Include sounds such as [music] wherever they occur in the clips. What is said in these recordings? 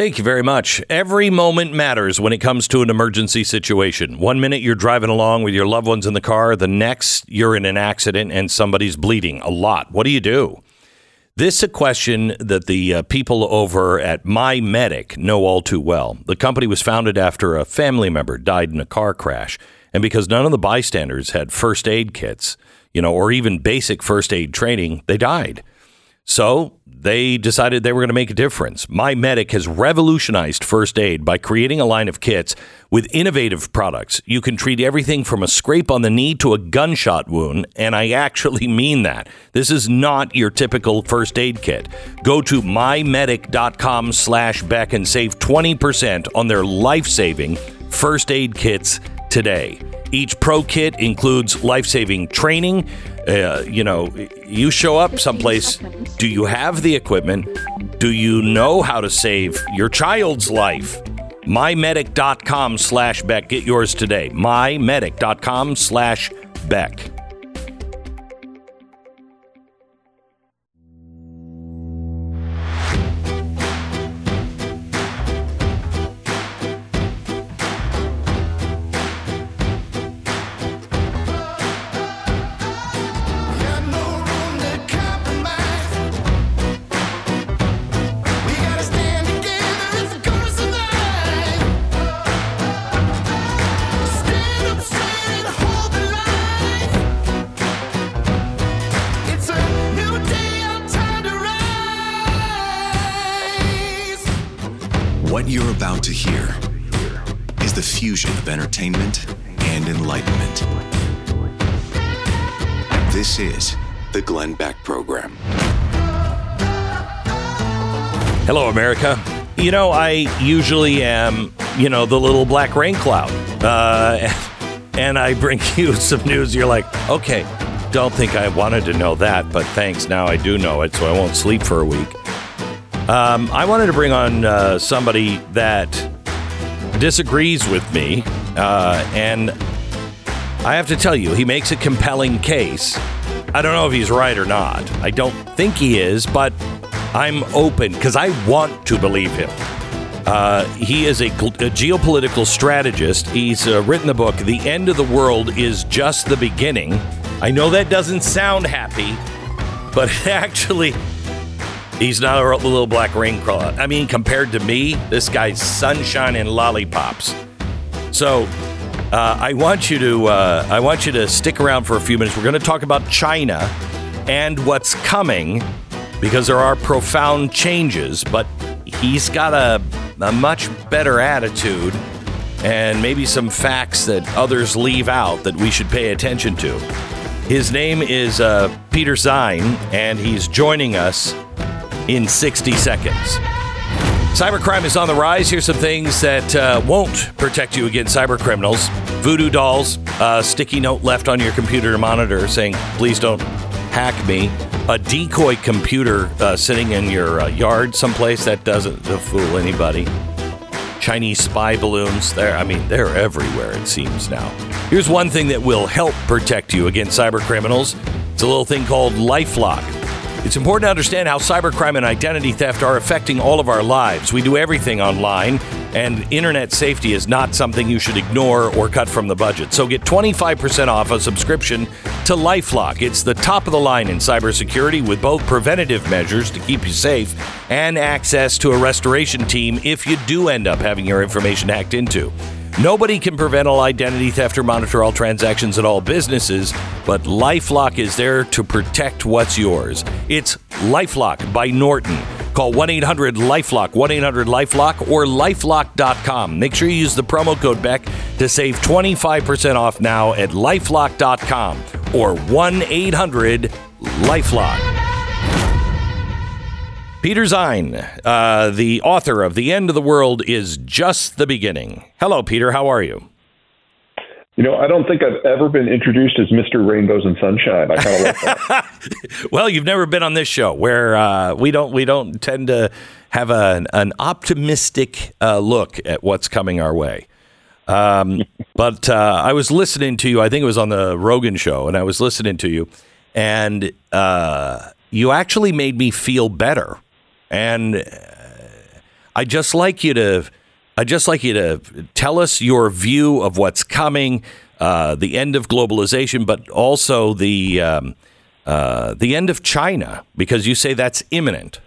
Thank you very much. Every moment matters when it comes to an emergency situation. One minute you're driving along with your loved ones in the car, the next you're in an accident and somebody's bleeding a lot. What do you do? This is a question that the uh, people over at My Medic know all too well. The company was founded after a family member died in a car crash, and because none of the bystanders had first aid kits, you know, or even basic first aid training, they died. So they decided they were going to make a difference. My Medic has revolutionized first aid by creating a line of kits with innovative products. You can treat everything from a scrape on the knee to a gunshot wound, and I actually mean that. This is not your typical first aid kit. Go to mymedic.com slash Beck and save 20% on their life-saving first aid kits today. Each pro kit includes life saving training. Uh, you know, you show up someplace. Do you have the equipment? Do you know how to save your child's life? MyMedic.com slash Beck. Get yours today. MyMedic.com slash Beck. To hear is the fusion of entertainment and enlightenment. This is the Glenn Beck Program. Hello, America. You know, I usually am, you know, the little black rain cloud. Uh, [laughs] and I bring [laughs] you some news. You're like, okay, don't think I wanted to know that, but thanks. Now I do know it, so I won't sleep for a week. Um, I wanted to bring on uh, somebody that disagrees with me, uh, and I have to tell you, he makes a compelling case. I don't know if he's right or not. I don't think he is, but I'm open because I want to believe him. Uh, he is a, a geopolitical strategist. He's uh, written the book, The End of the World is Just the Beginning. I know that doesn't sound happy, but [laughs] actually, he's not a little black rain crawler. I mean, compared to me, this guy's sunshine and lollipops. So, uh, I want you to uh, I want you to stick around for a few minutes. We're going to talk about China and what's coming because there are profound changes. But he's got a, a much better attitude and maybe some facts that others leave out that we should pay attention to. His name is uh, Peter Zeihan, and he's joining us in 60 seconds. Cybercrime is on the rise. Here's some things that uh, won't protect you against cyber criminals. Voodoo dolls, a sticky note left on your computer monitor saying, please don't hack me. A decoy computer uh, sitting in your uh, yard someplace that doesn't fool anybody. Chinese spy balloons, there I mean, they're everywhere it seems now. Here's one thing that will help protect you against cyber criminals. It's a little thing called LifeLock. It's important to understand how cybercrime and identity theft are affecting all of our lives. We do everything online, and internet safety is not something you should ignore or cut from the budget. So get 25% off a subscription to Lifelock. It's the top of the line in cybersecurity with both preventative measures to keep you safe and access to a restoration team if you do end up having your information hacked into. Nobody can prevent all identity theft or monitor all transactions at all businesses, but Lifelock is there to protect what's yours. It's Lifelock by Norton. Call 1 800 Lifelock, 1 800 Lifelock, or lifelock.com. Make sure you use the promo code Beck to save 25% off now at lifelock.com or 1 800 Lifelock. Peter Zeihan, uh, the author of The End of the World is Just the Beginning. Hello, Peter. How are you? You know, I don't think I've ever been introduced as Mr. Rainbows and Sunshine. I kind of like that. [laughs] well, you've never been on this show where uh, we don't we don't tend to have a, an optimistic uh, look at what's coming our way. Um, [laughs] but uh, I was listening to you. I think it was on the Rogan show, and I was listening to you, and uh, you actually made me feel better. And uh, I just like you to, I just like you to tell us your view of what's coming, uh, the end of globalization, but also the um, uh, the end of China, because you say that's imminent.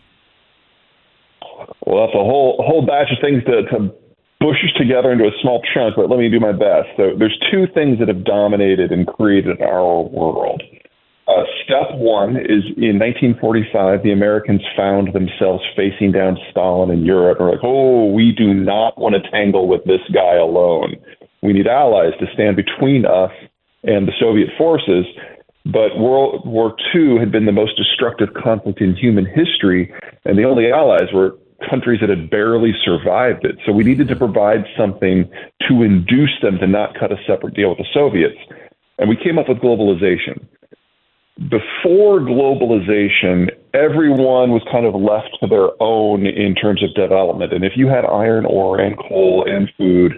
Well, that's a whole whole batch of things to, to bushes together into a small chunk, but let me do my best. So there's two things that have dominated and created our world. Uh, step one is in 1945, the Americans found themselves facing down Stalin in Europe. And we're like, oh, we do not want to tangle with this guy alone. We need allies to stand between us and the Soviet forces. But World War II had been the most destructive conflict in human history, and the only allies were countries that had barely survived it. So we needed to provide something to induce them to not cut a separate deal with the Soviets. And we came up with globalization. Before globalization, everyone was kind of left to their own in terms of development. And if you had iron ore and coal and food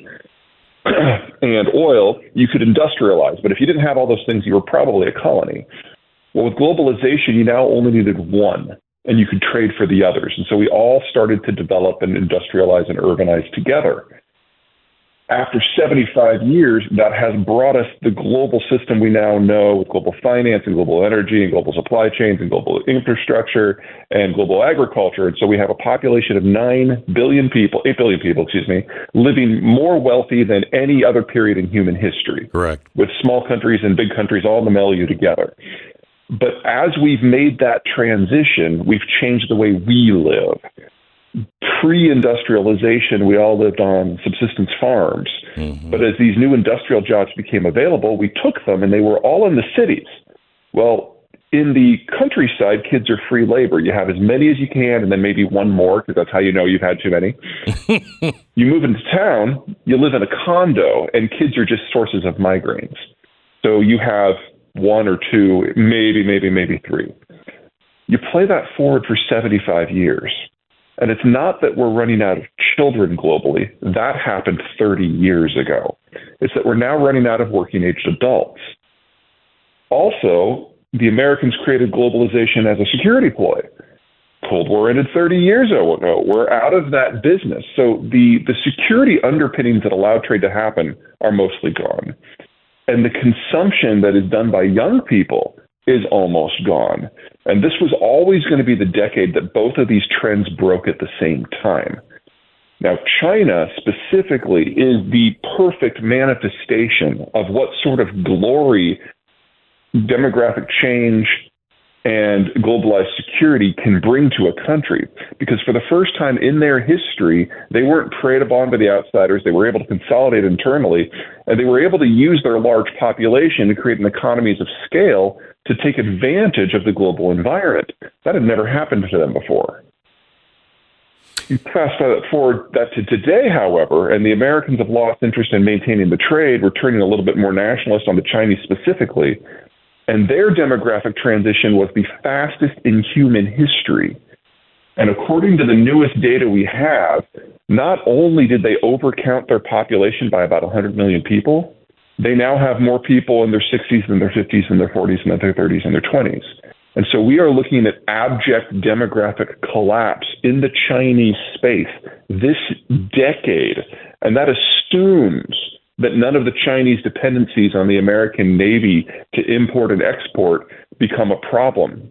[clears throat] and oil, you could industrialize. But if you didn't have all those things, you were probably a colony. Well, with globalization, you now only needed one and you could trade for the others. And so we all started to develop and industrialize and urbanize together. After 75 years, that has brought us the global system we now know with global finance and global energy and global supply chains and global infrastructure and global agriculture. And so we have a population of 9 billion people, 8 billion people, excuse me, living more wealthy than any other period in human history. Correct. With small countries and big countries all in the milieu together. But as we've made that transition, we've changed the way we live. Pre industrialization, we all lived on subsistence farms. Mm-hmm. But as these new industrial jobs became available, we took them and they were all in the cities. Well, in the countryside, kids are free labor. You have as many as you can, and then maybe one more because that's how you know you've had too many. [laughs] you move into town, you live in a condo, and kids are just sources of migraines. So you have one or two, maybe, maybe, maybe three. You play that forward for 75 years. And it's not that we're running out of children globally. That happened 30 years ago. It's that we're now running out of working age adults. Also, the Americans created globalization as a security ploy. Cold War ended 30 years ago. We're out of that business. So the, the security underpinnings that allow trade to happen are mostly gone and the consumption that is done by young people is almost gone. And this was always going to be the decade that both of these trends broke at the same time. Now, China specifically is the perfect manifestation of what sort of glory demographic change and globalized security can bring to a country. Because for the first time in their history, they weren't preyed upon by the outsiders. They were able to consolidate internally, and they were able to use their large population to create an economies of scale to take advantage of the global environment. That had never happened to them before. You fast forward that to today, however, and the Americans have lost interest in maintaining the trade. We're turning a little bit more nationalist on the Chinese specifically and their demographic transition was the fastest in human history. And according to the newest data we have, not only did they overcount their population by about 100 million people, they now have more people in their 60s than their 50s and their 40s and their 30s and their 20s. And so we are looking at abject demographic collapse in the Chinese space this decade. And that assumes that none of the Chinese dependencies on the American Navy to import and export become a problem.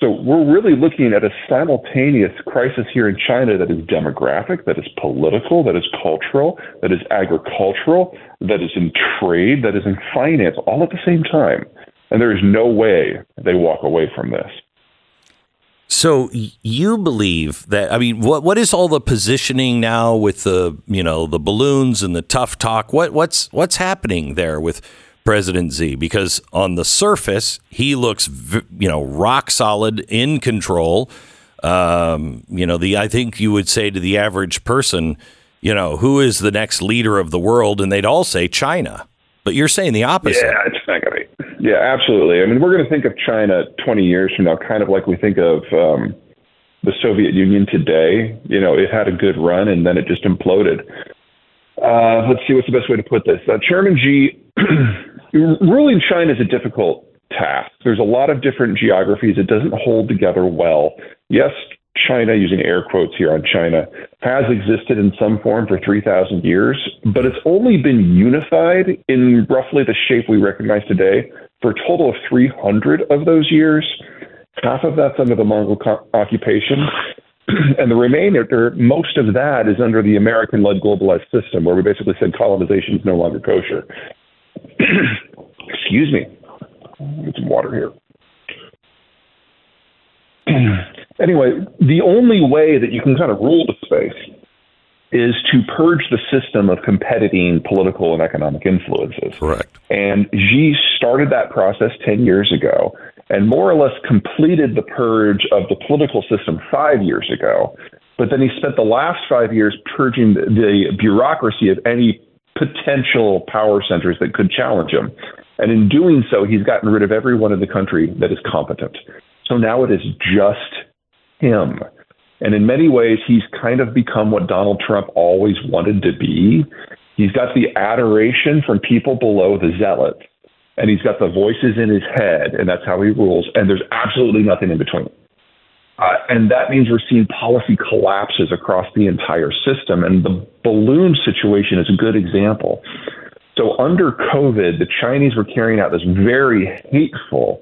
So we're really looking at a simultaneous crisis here in China that is demographic, that is political, that is cultural, that is agricultural, that is in trade, that is in finance, all at the same time. And there is no way they walk away from this. So you believe that? I mean, what what is all the positioning now with the you know the balloons and the tough talk? What what's what's happening there with President Xi Because on the surface, he looks you know rock solid in control. Um, you know, the I think you would say to the average person, you know, who is the next leader of the world, and they'd all say China. But you're saying the opposite. Yeah, it's not to be. Yeah, absolutely. I mean, we're going to think of China 20 years from now, kind of like we think of um, the Soviet Union today. You know, it had a good run and then it just imploded. Uh, let's see, what's the best way to put this? Uh, Chairman Xi, [clears throat] ruling China is a difficult task. There's a lot of different geographies. It doesn't hold together well. Yes, China, using air quotes here on China, has existed in some form for 3,000 years, but it's only been unified in roughly the shape we recognize today for a total of 300 of those years. Half of that's under the Mongol co- occupation, [clears throat] and the remainder, most of that is under the American led globalized system, where we basically said colonization is no longer kosher. [clears throat] Excuse me. Get some water here. [clears throat] anyway, the only way that you can kind of rule the space is to purge the system of competing political and economic influences. Correct. And Xi started that process 10 years ago and more or less completed the purge of the political system five years ago. But then he spent the last five years purging the, the bureaucracy of any potential power centers that could challenge him. And in doing so, he's gotten rid of everyone in the country that is competent. So now it is just him. And in many ways, he's kind of become what Donald Trump always wanted to be. He's got the adoration from people below the zealots, and he's got the voices in his head, and that's how he rules. And there's absolutely nothing in between. Uh, and that means we're seeing policy collapses across the entire system. And the balloon situation is a good example. So, under COVID, the Chinese were carrying out this very hateful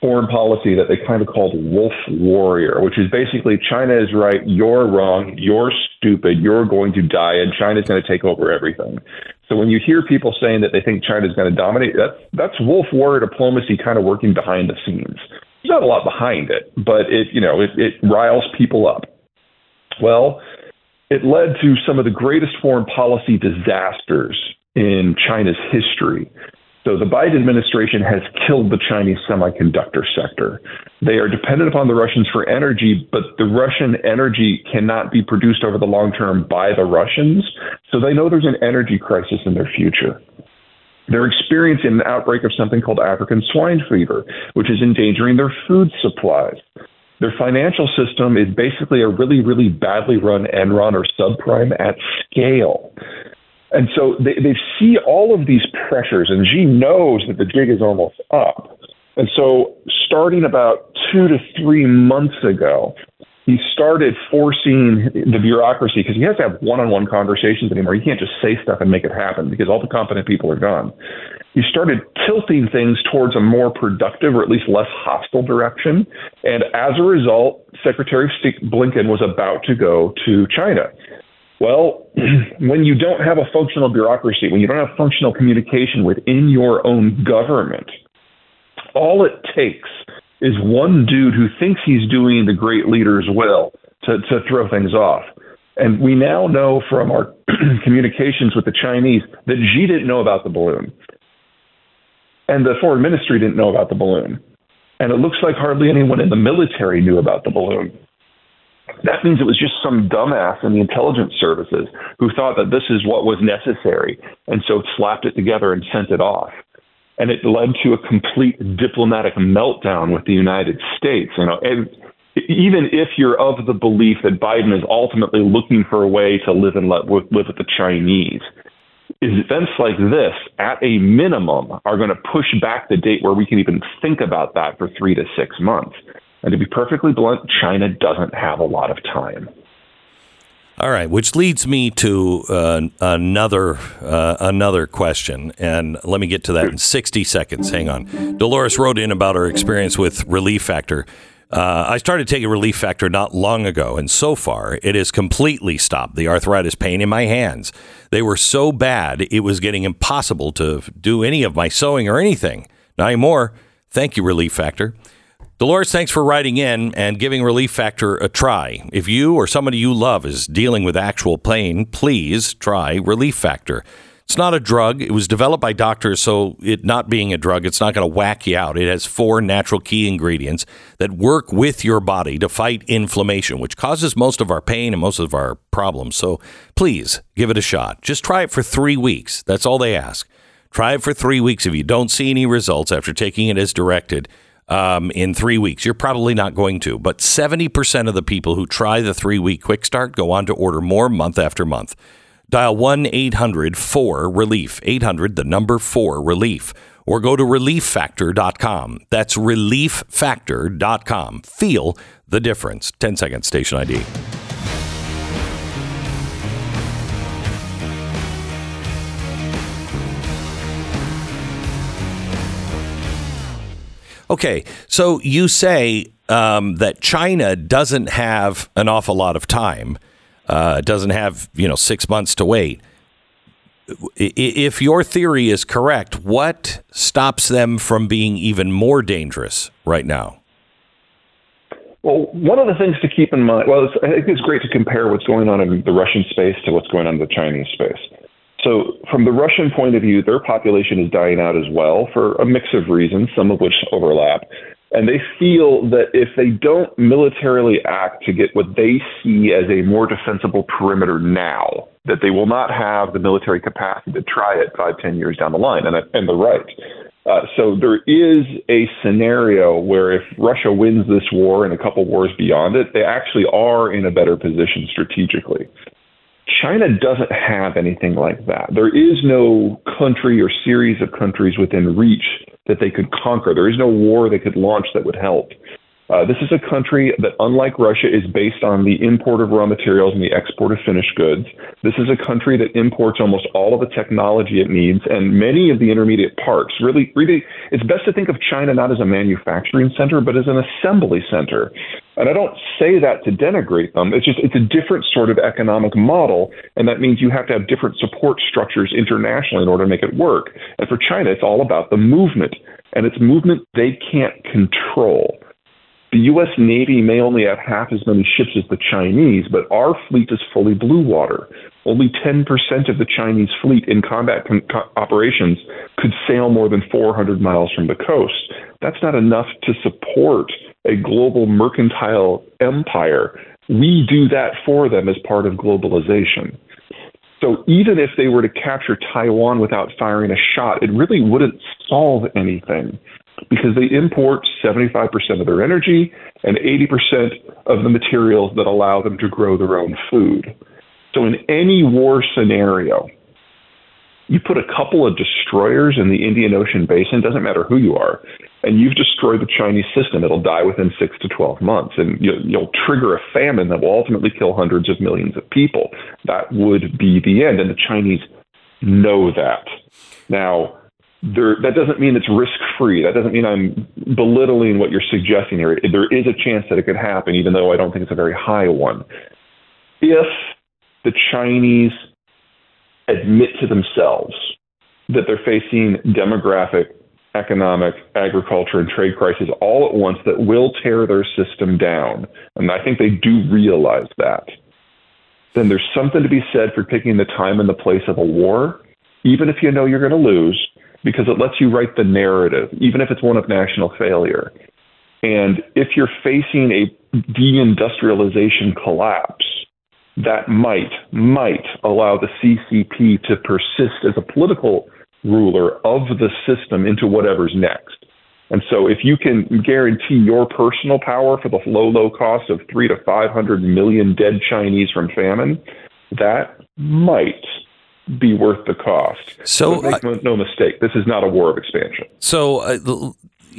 foreign policy that they kind of called wolf warrior, which is basically China is right, you're wrong, you're stupid, you're going to die, and China's going to take over everything. So when you hear people saying that they think China's going to dominate, that's that's wolf warrior diplomacy kind of working behind the scenes. There's not a lot behind it, but it you know it, it riles people up. Well, it led to some of the greatest foreign policy disasters in China's history. So the Biden administration has killed the Chinese semiconductor sector. They are dependent upon the Russians for energy, but the Russian energy cannot be produced over the long term by the Russians. So they know there's an energy crisis in their future. They're experiencing an outbreak of something called African swine fever, which is endangering their food supplies. Their financial system is basically a really, really badly run Enron or subprime at scale. And so they, they see all of these pressures, and Xi knows that the jig is almost up. And so, starting about two to three months ago, he started forcing the bureaucracy because he has to have one on one conversations anymore. He can't just say stuff and make it happen because all the competent people are gone. He started tilting things towards a more productive or at least less hostile direction. And as a result, Secretary of State Blinken was about to go to China. Well, [clears throat] when you don't have a functional bureaucracy, when you don't have functional communication within your own government, all it takes is one dude who thinks he's doing the great leader's will to, to throw things off. And we now know from our [clears throat] communications with the Chinese that Xi didn't know about the balloon. And the foreign ministry didn't know about the balloon. And it looks like hardly anyone in the military knew about the balloon. That means it was just some dumbass in the intelligence services who thought that this is what was necessary and so slapped it together and sent it off. And it led to a complete diplomatic meltdown with the United States. You know, and even if you're of the belief that Biden is ultimately looking for a way to live and let live with the Chinese, events like this, at a minimum, are going to push back the date where we can even think about that for three to six months. And to be perfectly blunt, China doesn't have a lot of time. All right, which leads me to uh, another uh, another question, and let me get to that in 60 seconds. Hang on. Dolores wrote in about her experience with Relief Factor. Uh, I started taking Relief Factor not long ago, and so far it has completely stopped the arthritis pain in my hands. They were so bad it was getting impossible to do any of my sewing or anything. Not anymore. Thank you, Relief Factor. Dolores, thanks for writing in and giving Relief Factor a try. If you or somebody you love is dealing with actual pain, please try Relief Factor. It's not a drug. It was developed by doctors, so it not being a drug, it's not going to whack you out. It has four natural key ingredients that work with your body to fight inflammation, which causes most of our pain and most of our problems. So please give it a shot. Just try it for three weeks. That's all they ask. Try it for three weeks. If you don't see any results after taking it as directed, um, in three weeks. You're probably not going to, but 70% of the people who try the three week quick start go on to order more month after month. Dial 1 800 4 Relief, 800 the number 4 Relief, or go to relieffactor.com. That's relieffactor.com. Feel the difference. 10 seconds, station ID. Okay, so you say um, that China doesn't have an awful lot of time, uh, doesn't have you know six months to wait. If your theory is correct, what stops them from being even more dangerous right now? Well, one of the things to keep in mind, well, I think it's great to compare what's going on in the Russian space to what's going on in the Chinese space. So, from the Russian point of view, their population is dying out as well for a mix of reasons, some of which overlap. And they feel that if they don't militarily act to get what they see as a more defensible perimeter now, that they will not have the military capacity to try it five, ten years down the line. And, and they're right. Uh, so there is a scenario where if Russia wins this war and a couple wars beyond it, they actually are in a better position strategically. China doesn't have anything like that. There is no country or series of countries within reach that they could conquer. There is no war they could launch that would help. Uh, this is a country that, unlike Russia, is based on the import of raw materials and the export of finished goods. This is a country that imports almost all of the technology it needs and many of the intermediate parts. Really, really, it's best to think of China not as a manufacturing center, but as an assembly center. And I don't say that to denigrate them. It's just it's a different sort of economic model, and that means you have to have different support structures internationally in order to make it work. And for China, it's all about the movement, and it's movement they can't control. The U.S. Navy may only have half as many ships as the Chinese, but our fleet is fully blue water. Only 10% of the Chinese fleet in combat com- operations could sail more than 400 miles from the coast. That's not enough to support a global mercantile empire. We do that for them as part of globalization. So even if they were to capture Taiwan without firing a shot, it really wouldn't solve anything because they import 75% of their energy and 80% of the materials that allow them to grow their own food. So, in any war scenario, you put a couple of destroyers in the Indian Ocean basin, doesn't matter who you are, and you've destroyed the Chinese system. It'll die within six to 12 months, and you'll, you'll trigger a famine that will ultimately kill hundreds of millions of people. That would be the end, and the Chinese know that. Now, there, that doesn't mean it's risk free. That doesn't mean I'm belittling what you're suggesting here. There is a chance that it could happen, even though I don't think it's a very high one. If the Chinese admit to themselves that they're facing demographic, economic, agriculture, and trade crises all at once that will tear their system down, and I think they do realize that, then there's something to be said for picking the time and the place of a war, even if you know you're going to lose because it lets you write the narrative, even if it's one of national failure. And if you're facing a deindustrialization collapse, that might, might allow the CCP to persist as a political ruler of the system into whatever's next. And so if you can guarantee your personal power for the low, low cost of three to 500 million dead Chinese from famine, that might be worth the cost. So make uh, no mistake, this is not a war of expansion. So uh,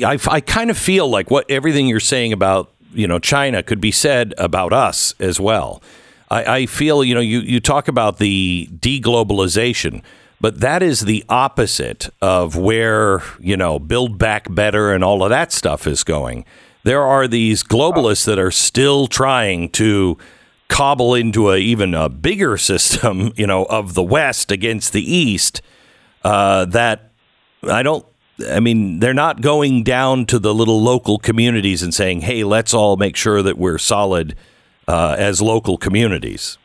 I, I kind of feel like what everything you're saying about you know China could be said about us as well. I, I feel you know you you talk about the deglobalization. But that is the opposite of where, you know, build back better and all of that stuff is going. There are these globalists that are still trying to cobble into a even a bigger system, [laughs] you know, of the West against the East. Uh, that I don't. I mean, they're not going down to the little local communities and saying, "Hey, let's all make sure that we're solid uh, as local communities."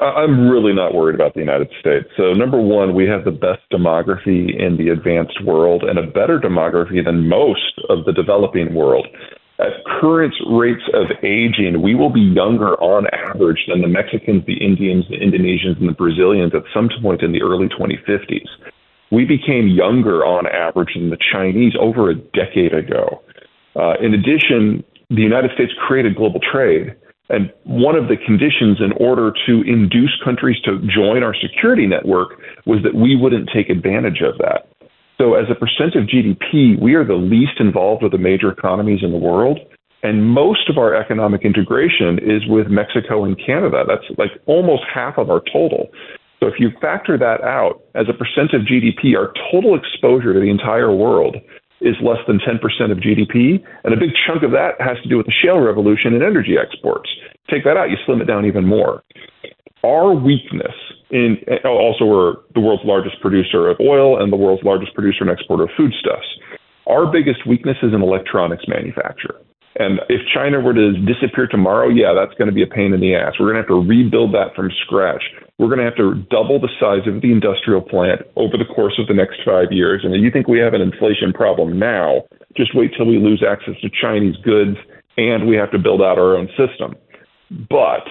I'm really not worried about the United States. So, number one, we have the best demography in the advanced world and a better demography than most of the developing world. At current rates of aging, we will be younger on average than the Mexicans, the Indians, the Indonesians, and the Brazilians at some point in the early 2050s. We became younger on average than the Chinese over a decade ago. Uh, in addition, the United States created global trade. And one of the conditions in order to induce countries to join our security network was that we wouldn't take advantage of that. So, as a percent of GDP, we are the least involved with the major economies in the world. And most of our economic integration is with Mexico and Canada. That's like almost half of our total. So, if you factor that out as a percent of GDP, our total exposure to the entire world is less than 10% of GDP. And a big chunk of that has to do with the shale revolution and energy exports. Take that out, you slim it down even more. Our weakness in also we're the world's largest producer of oil and the world's largest producer and exporter of foodstuffs. Our biggest weakness is in electronics manufacture. And if China were to disappear tomorrow, yeah, that's going to be a pain in the ass. We're going to have to rebuild that from scratch. We're going to have to double the size of the industrial plant over the course of the next five years. And if you think we have an inflation problem now, just wait till we lose access to Chinese goods and we have to build out our own system. But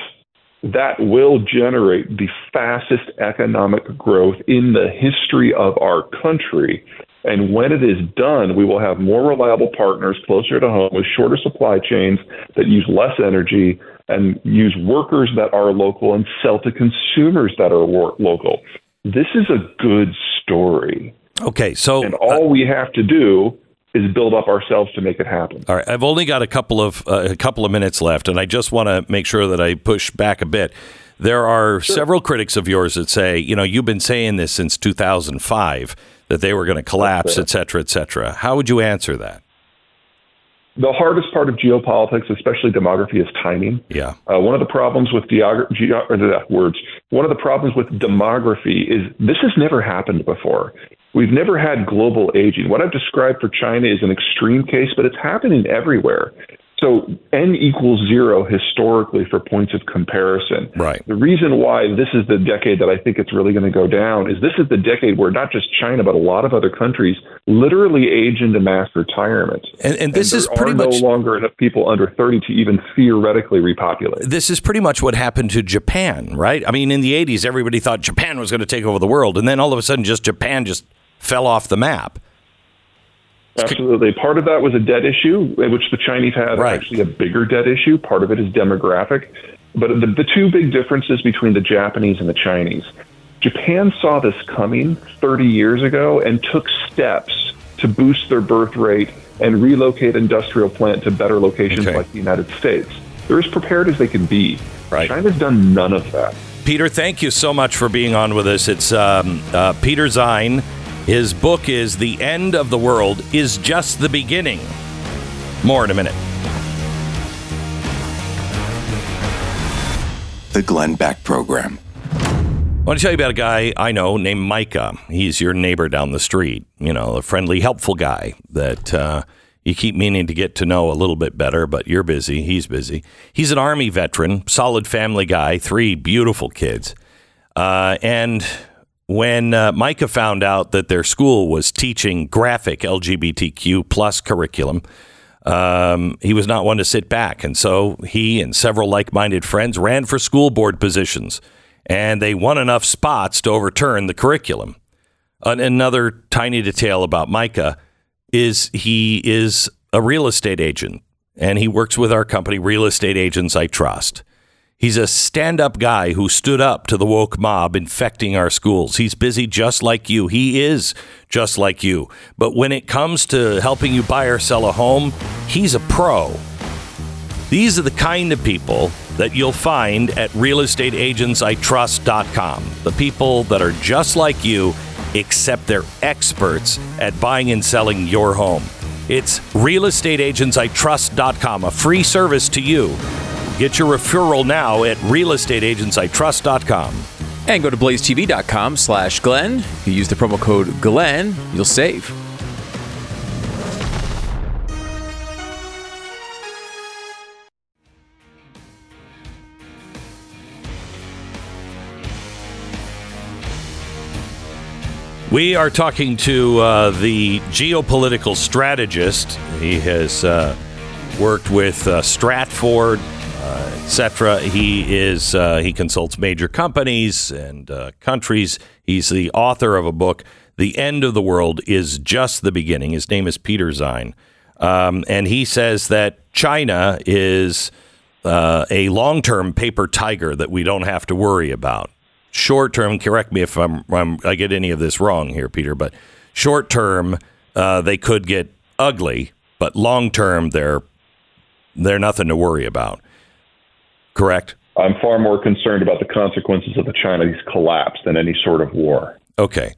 that will generate the fastest economic growth in the history of our country. And when it is done, we will have more reliable partners closer to home with shorter supply chains that use less energy and use workers that are local and sell to consumers that are local. This is a good story. Okay, so and all uh, we have to do is build up ourselves to make it happen. All right, I've only got a couple of uh, a couple of minutes left, and I just want to make sure that I push back a bit. There are sure. several critics of yours that say, you know, you've been saying this since 2005 that they were going to collapse, et cetera, et cetera. How would you answer that? The hardest part of geopolitics, especially demography, is timing. Yeah. Uh, one of the problems with geog- ge- words. One of the problems with demography is this has never happened before. We've never had global aging. What I've described for China is an extreme case, but it's happening everywhere. So n equals zero historically for points of comparison. Right. The reason why this is the decade that I think it's really going to go down is this is the decade where not just China but a lot of other countries literally age into mass retirement. And, and this and is pretty much no longer enough people under 30 to even theoretically repopulate. This is pretty much what happened to Japan, right? I mean, in the 80s, everybody thought Japan was going to take over the world, and then all of a sudden, just Japan just fell off the map. Absolutely. Part of that was a debt issue, which the Chinese had right. actually a bigger debt issue. Part of it is demographic. But the, the two big differences between the Japanese and the Chinese Japan saw this coming 30 years ago and took steps to boost their birth rate and relocate industrial plant to better locations okay. like the United States. They're as prepared as they can be. Right. China's done none of that. Peter, thank you so much for being on with us. It's um, uh, Peter Zeihan his book is The End of the World is Just the Beginning. More in a minute. The Glenn Beck Program. I want to tell you about a guy I know named Micah. He's your neighbor down the street, you know, a friendly, helpful guy that uh, you keep meaning to get to know a little bit better, but you're busy. He's busy. He's an Army veteran, solid family guy, three beautiful kids. Uh, and when uh, Micah found out that their school was teaching graphic LGBTQ plus curriculum, um, he was not one to sit back. And so he and several like minded friends ran for school board positions, and they won enough spots to overturn the curriculum. another tiny detail about Micah is he is a real estate agent, and he works with our company, Real Estate Agents I Trust. He's a stand up guy who stood up to the woke mob infecting our schools. He's busy just like you. He is just like you. But when it comes to helping you buy or sell a home, he's a pro. These are the kind of people that you'll find at realestateagentsitrust.com. The people that are just like you, except they're experts at buying and selling your home. It's realestateagentsitrust.com, a free service to you Get your referral now at realestateagentsitrust.com. And go to blazetv.com slash Glenn. If you use the promo code Glenn, you'll save. We are talking to uh, the geopolitical strategist. He has uh, worked with uh, Stratfor, uh, etc. He is uh, he consults major companies and uh, countries. He's the author of a book. The end of the world is just the beginning. His name is Peter Zeihan, um, and he says that China is uh, a long-term paper tiger that we don't have to worry about. Short-term, correct me if I'm, I'm I get any of this wrong here, Peter, but short term uh, they could get ugly, but long term they're they're nothing to worry about. Correct. I'm far more concerned about the consequences of the Chinese collapse than any sort of war. Okay.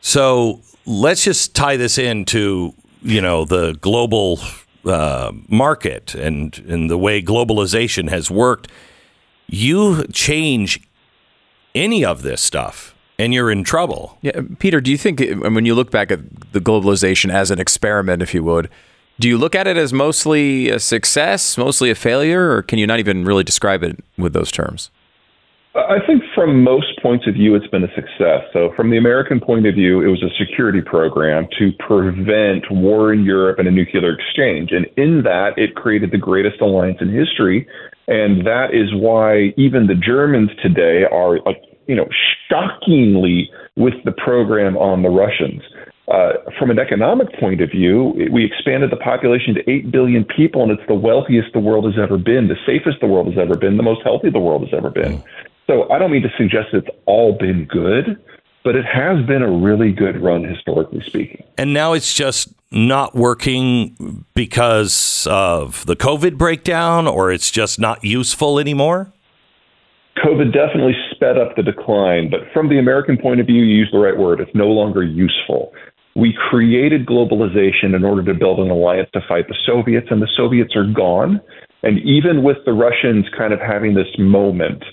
So let's just tie this into you know the global uh, market and and the way globalization has worked. You change any of this stuff, and you're in trouble. Yeah, Peter, do you think when you look back at the globalization as an experiment, if you would, do you look at it as mostly a success, mostly a failure, or can you not even really describe it with those terms? I think from most points of view, it's been a success. So, from the American point of view, it was a security program to prevent war in Europe and a nuclear exchange. And in that, it created the greatest alliance in history. And that is why even the Germans today are, uh, you know, shockingly with the program on the Russians. Uh, from an economic point of view, we expanded the population to 8 billion people, and it's the wealthiest the world has ever been, the safest the world has ever been, the most healthy the world has ever been. So I don't mean to suggest it's all been good, but it has been a really good run historically speaking. And now it's just not working because of the COVID breakdown, or it's just not useful anymore? COVID definitely sped up the decline, but from the American point of view, you use the right word. It's no longer useful. We created globalization in order to build an alliance to fight the Soviets, and the Soviets are gone. And even with the Russians kind of having this moment,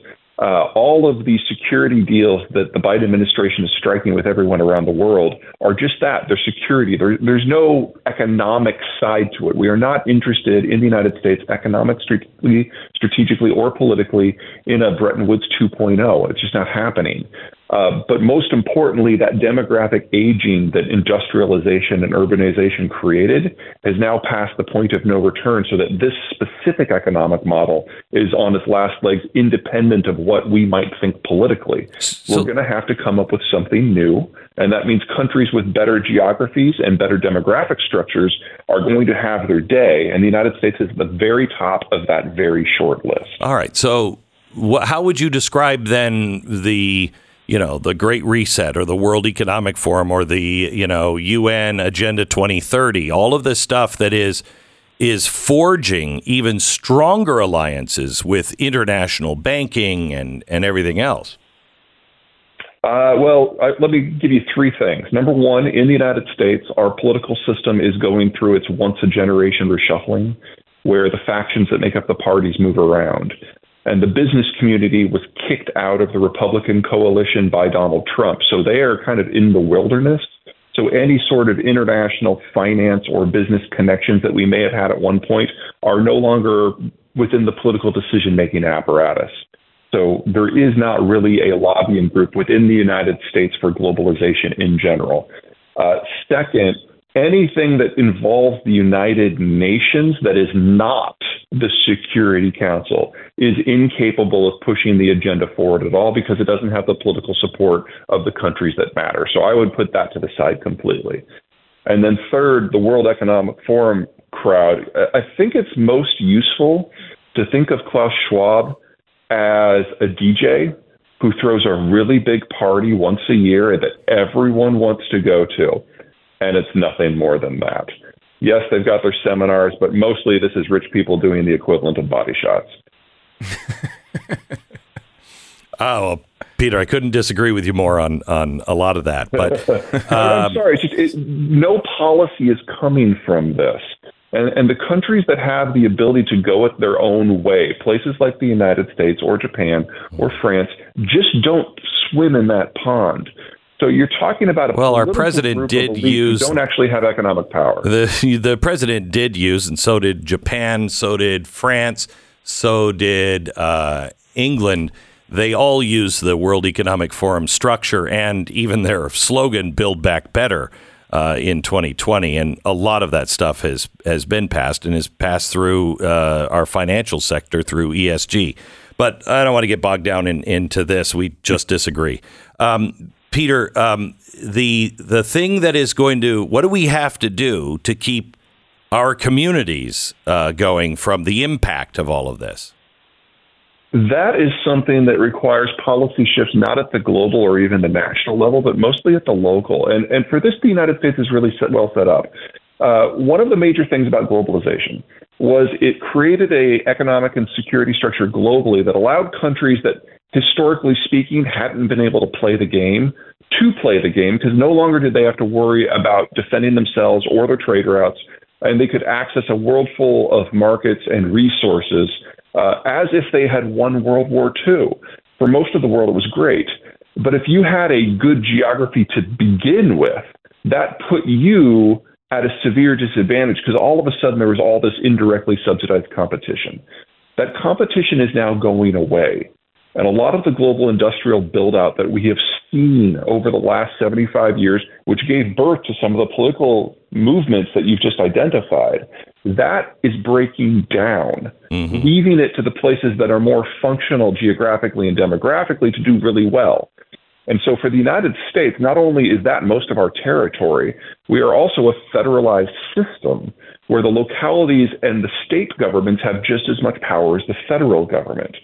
uh, all of the security deals that the Biden administration is striking with everyone around the world are just that they're security. There, there's no economic side to it. We are not interested in the United States economically, strategically, or politically in a Bretton Woods 2.0. It's just not happening. Uh, but most importantly, that demographic aging that industrialization and urbanization created has now passed the point of no return so that this specific economic model is on its last legs independent of what we might think politically. So, We're going to have to come up with something new. And that means countries with better geographies and better demographic structures are going to have their day. And the United States is at the very top of that very short list. All right. So, wh- how would you describe then the you know, the Great Reset or the World Economic Forum or the, you know, UN Agenda 2030, all of this stuff that is is forging even stronger alliances with international banking and, and everything else? Uh, well, I, let me give you three things. Number one, in the United States, our political system is going through its once a generation reshuffling, where the factions that make up the parties move around. And the business community was kicked out of the Republican coalition by Donald Trump. So they are kind of in the wilderness. So any sort of international finance or business connections that we may have had at one point are no longer within the political decision making apparatus. So there is not really a lobbying group within the United States for globalization in general. Uh, second, anything that involves the United Nations that is not the Security Council is incapable of pushing the agenda forward at all because it doesn't have the political support of the countries that matter. So I would put that to the side completely. And then third, the World Economic Forum crowd. I think it's most useful to think of Klaus Schwab as a DJ who throws a really big party once a year that everyone wants to go to and it's nothing more than that. Yes, they've got their seminars, but mostly this is rich people doing the equivalent of body shots. [laughs] oh, well, Peter, I couldn't disagree with you more on on a lot of that. But [laughs] um, I'm sorry, just, it, no policy is coming from this. And, and the countries that have the ability to go it their own way, places like the United States or Japan or France, just don't swim in that pond. So you're talking about a well, our president did use don't actually have economic power. The the president did use, and so did Japan, so did France, so did uh, England. They all use the World Economic Forum structure and even their slogan "Build Back Better." Uh, in 2020, and a lot of that stuff has has been passed and is passed through uh, our financial sector through ESG. But I don't want to get bogged down in, into this. We just disagree. Um, Peter, um, the the thing that is going to what do we have to do to keep our communities uh, going from the impact of all of this? that is something that requires policy shifts not at the global or even the national level, but mostly at the local. And and for this, the United States is really set, well set up. Uh, one of the major things about globalization was it created a economic and security structure globally that allowed countries that historically speaking hadn't been able to play the game to play the game because no longer did they have to worry about defending themselves or their trade routes and they could access a world full of markets and resources uh, as if they had won World War II. For most of the world, it was great. But if you had a good geography to begin with, that put you at a severe disadvantage because all of a sudden there was all this indirectly subsidized competition. That competition is now going away. And a lot of the global industrial build out that we have seen over the last 75 years, which gave birth to some of the political movements that you've just identified, that is breaking down, mm-hmm. leaving it to the places that are more functional geographically and demographically to do really well. And so for the United States, not only is that most of our territory, we are also a federalized system where the localities and the state governments have just as much power as the federal government.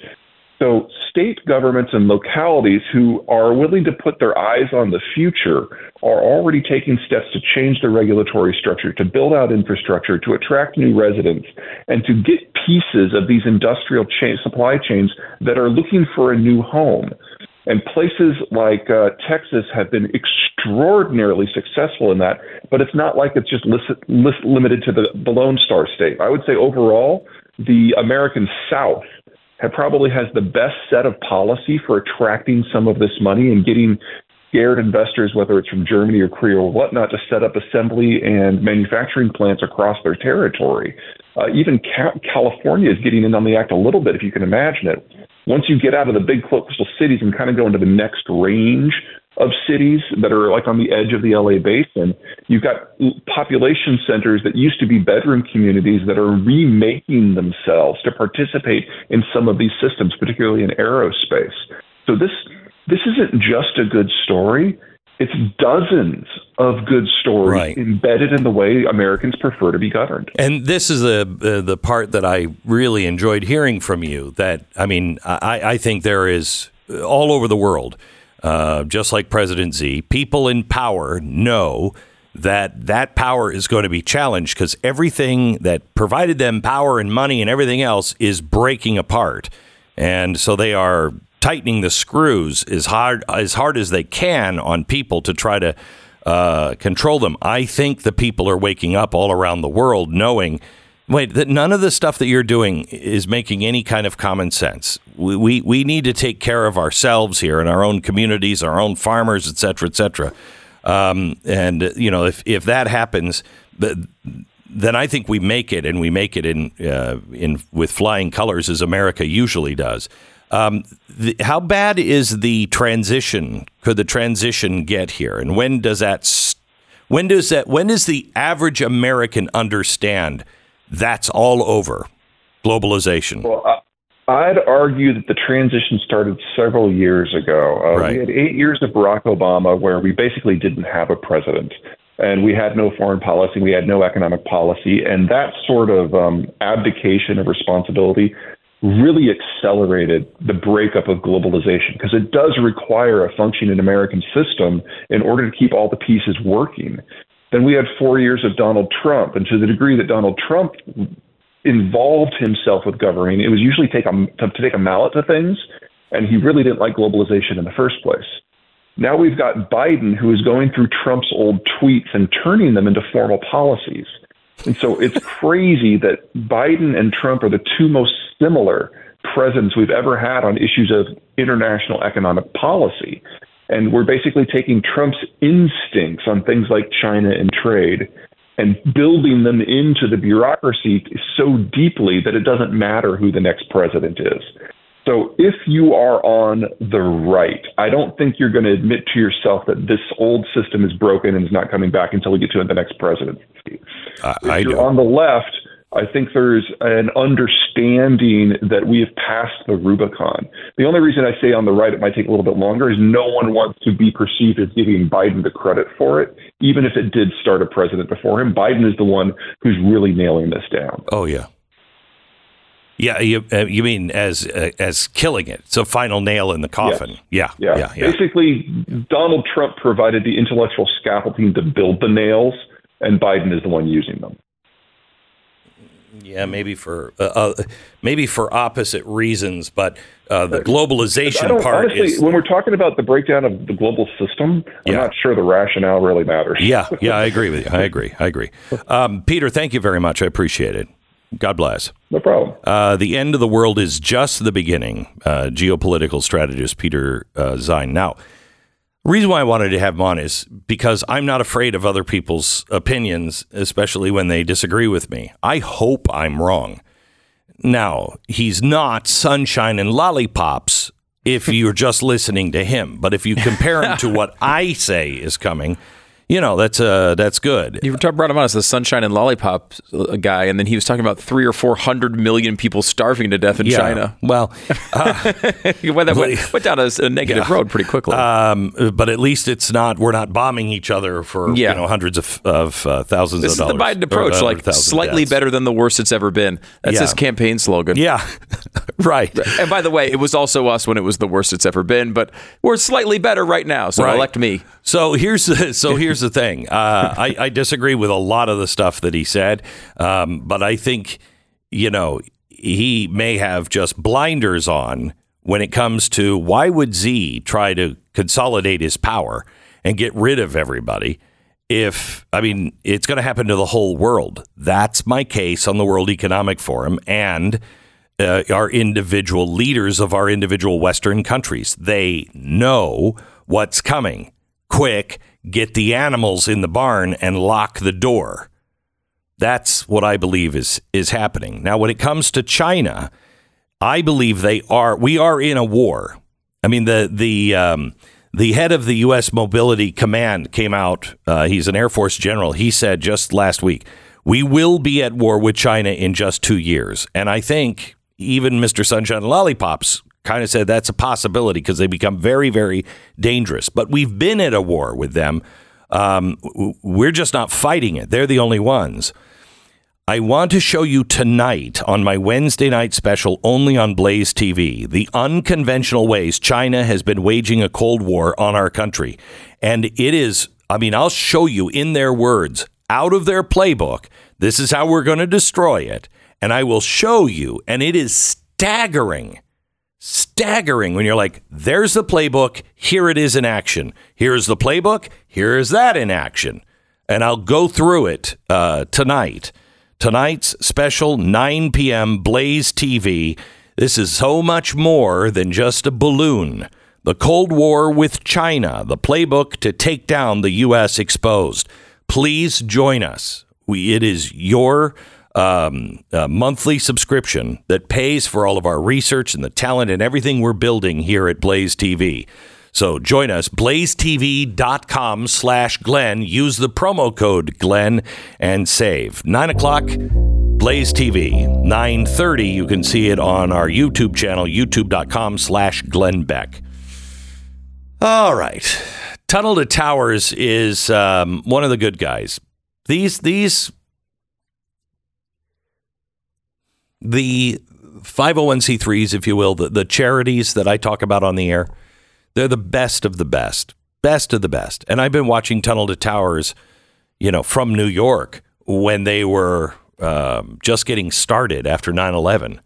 So, state governments and localities who are willing to put their eyes on the future are already taking steps to change the regulatory structure, to build out infrastructure, to attract new residents, and to get pieces of these industrial supply chains that are looking for a new home. And places like uh, Texas have been extraordinarily successful in that, but it's not like it's just list, list, limited to the, the Lone Star State. I would say overall, the American South have probably has the best set of policy for attracting some of this money and getting scared investors, whether it's from Germany or Korea or whatnot, to set up assembly and manufacturing plants across their territory. Uh, even Ca- California is getting in on the act a little bit, if you can imagine it. Once you get out of the big coastal cities and kind of go into the next range of cities that are like on the edge of the LA basin. You've got population centers that used to be bedroom communities that are remaking themselves to participate in some of these systems, particularly in aerospace. So this this isn't just a good story. It's dozens of good stories right. embedded in the way Americans prefer to be governed. And this is the uh, the part that I really enjoyed hearing from you. That I mean, I, I think there is all over the world uh, just like President Xi, people in power know that that power is going to be challenged because everything that provided them power and money and everything else is breaking apart. And so they are tightening the screws as hard as hard as they can on people to try to uh, control them. I think the people are waking up all around the world knowing Wait, that none of the stuff that you're doing is making any kind of common sense. We, we, we need to take care of ourselves here in our own communities, our own farmers, et cetera, et cetera. Um, and, you know, if, if that happens, then I think we make it, and we make it in, uh, in with flying colors as America usually does. Um, the, how bad is the transition? Could the transition get here, and when does that? When does that? When does the average American understand that's all over. Globalization. Well, I'd argue that the transition started several years ago. Uh, right. We had eight years of Barack Obama where we basically didn't have a president. And we had no foreign policy, we had no economic policy, and that sort of um, abdication of responsibility really accelerated the breakup of globalization because it does require a functioning American system in order to keep all the pieces working. Then we had four years of Donald Trump. And to the degree that Donald Trump involved himself with governing, it was usually take a, to take a mallet to things. And he really didn't like globalization in the first place. Now we've got Biden who is going through Trump's old tweets and turning them into formal policies. And so it's [laughs] crazy that Biden and Trump are the two most similar presidents we've ever had on issues of international economic policy. And we're basically taking Trump's instincts on things like China and trade and building them into the bureaucracy so deeply that it doesn't matter who the next president is. So if you are on the right, I don't think you're going to admit to yourself that this old system is broken and is not coming back until we get to the next presidency. Uh, if you're do. on the left, I think there's an understanding that we have passed the Rubicon. The only reason I say on the right it might take a little bit longer is no one wants to be perceived as giving Biden the credit for it, even if it did start a president before him. Biden is the one who's really nailing this down. Oh, yeah. Yeah, you uh, you mean as uh, as killing it? So final nail in the coffin. Yes. Yeah, yeah, yeah, yeah. Basically, Donald Trump provided the intellectual scaffolding to build the nails, and Biden is the one using them. Yeah, maybe for uh, uh, maybe for opposite reasons, but uh, the globalization part honestly, is. when we're talking about the breakdown of the global system, I'm Yeah. not sure the rationale really matters. Yeah, yeah, I [laughs] agree with you. I agree. I agree. Um, Peter, thank you very much. I appreciate it. God bless. no problem. Uh, the end of the world is just the beginning. Uh, geopolitical strategist Peter uh, Zeihan. Now, reason why I wanted to have him on is because I'm not afraid of other people's opinions, especially when they disagree with me. I hope I'm wrong. Now, he's not sunshine and lollipops if you're just listening to him, but if you compare him to [laughs] what I say is coming, you know that's uh that's good. You brought him on as the sunshine and lollipop uh, guy, and then he was talking about three or four hundred million people starving to death in Yeah. China. Well, [laughs] Well, that went, [laughs] went down a, a negative road pretty quickly. um, but at least it's not. We're not bombing each other for Yeah. you know hundreds of, of uh, thousands this is of the. Biden approach, uh, like slightly deaths. better than the worst it's ever been. That's Yeah. his campaign slogan. Yeah, [laughs] right. And by the way, it was also us when it was the worst it's ever been, but we're slightly better right now. So Right. elect me. So here's the, so here's the thing. Uh, I, I disagree with a lot of the stuff that he said, um, but I think you know he may have just blinders on when it comes to why would Xi try to consolidate his power and get rid of everybody. If I mean, it's going to happen to the whole world. That's my case on the World Economic Forum and uh, our individual leaders of our individual Western countries. They know what's coming. Quick, get the animals in the barn and lock the door. That's what I believe is is happening. Now, when it comes to China, I believe they are. We are in a war. I mean, the the um, the head of the U.S. Mobility Command came out. Uh, he's an Air Force general. He said just last week, "We will be at war with China in just two years." And I think even Mr. Sunshine Lollipops kind of said that's a possibility because they become very, very dangerous. But we've been at a war with them. Um, we're just not fighting it. They're the only ones. I want to show you tonight on my Wednesday night special only on Blaze TV the unconventional ways China has been waging a Cold War on our country. And it is, I mean, I'll show you in their words, out of their playbook, this is how we're going to destroy it. And I will show you, and it is staggering staggering when you're like, there's the playbook, here it is in action. Here's the playbook, here is that in action. And I'll go through it uh, tonight. Tonight's special 9 p.m. Blaze TV. This is so much more than just a balloon. The Cold War with China, the playbook to take down the U.S. exposed. Please join us. We, it is your um, monthly subscription that pays for all of our research and the talent and everything we're building here at Blaze TV. So join us, blazetv.com slash Glenn. Use the promo code Glenn and save. Nine o'clock, Blaze TV. 9.30, you can see it on our YouTube channel, youtube.com slash Glenn Beck. All right. Tunnel to Towers is um, one of the good guys. These, these the 501c3s, if you will, the, the charities that I talk about on the air, they're the best of the best, best of the best. And I've been watching Tunnel to Towers, you know, from New York when they were um, just getting started after 9 11.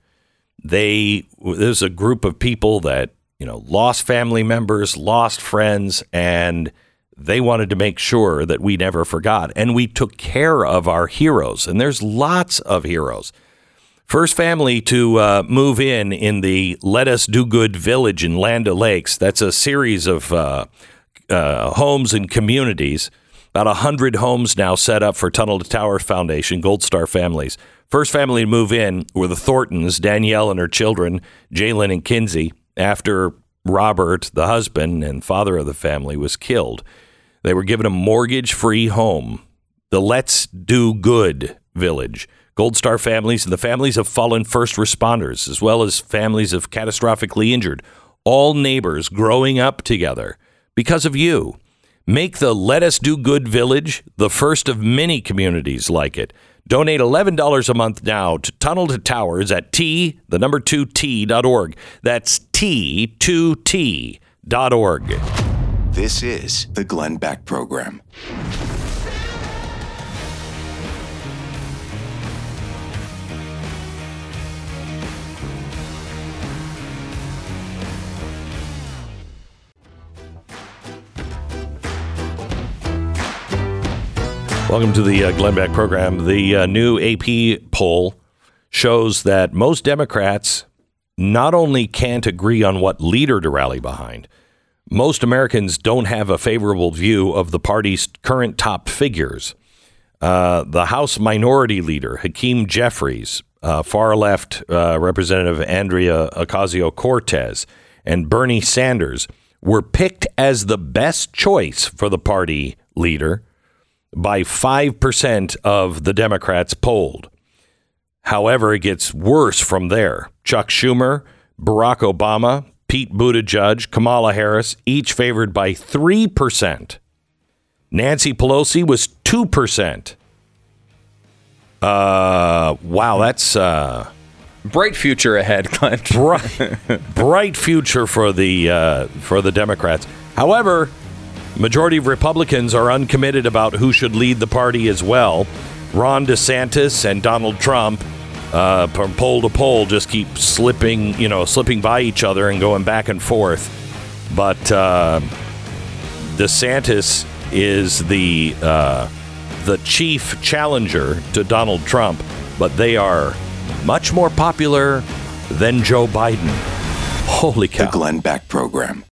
They, there's a group of people that, you know, lost family members, lost friends, and they wanted to make sure that we never forgot. And we took care of our heroes. And there's lots of heroes. First family to uh, move in in the Let Us Do Good Village in Land Lakes. That's a series of uh, uh, homes and communities. About 100 homes now set up for Tunnel to Tower Foundation, Gold Star families. First family to move in were the Thorntons, Danielle and her children, Jalen and Kinsey, after Robert, the husband and father of the family, was killed. They were given a mortgage free home, the Let's Do Good Village. Gold Star families and the families of fallen first responders, as well as families of catastrophically injured, all neighbors growing up together because of you. Make the Let Us Do Good Village the first of many communities like it. Donate $11 a month now to Tunnel to Towers at T, the number 2T.org. That's T2T.org. This is the Glenn Beck Program. Welcome to the uh, Glenn Beck program. The uh, new AP poll shows that most Democrats not only can't agree on what leader to rally behind, most Americans don't have a favorable view of the party's current top figures. Uh, the House Minority Leader, Hakeem Jeffries, uh, far left uh, Representative Andrea Ocasio Cortez, and Bernie Sanders were picked as the best choice for the party leader by 5% of the Democrats polled. However, it gets worse from there. Chuck Schumer, Barack Obama, Pete Buttigieg, Kamala Harris, each favored by 3%. Nancy Pelosi was 2%. Uh, wow, that's uh, Bright future ahead, Glenn. bright, [laughs] bright future for the uh, for the Democrats. However, majority of Republicans are uncommitted about who should lead the party as well. Ron DeSantis and Donald Trump, uh, from poll to poll, just keep slipping, you know, slipping by each other and going back and forth. But uh, DeSantis is the uh, the chief challenger to Donald Trump, but they are much more popular than Joe Biden. Holy cow! The Glenn Beck Program.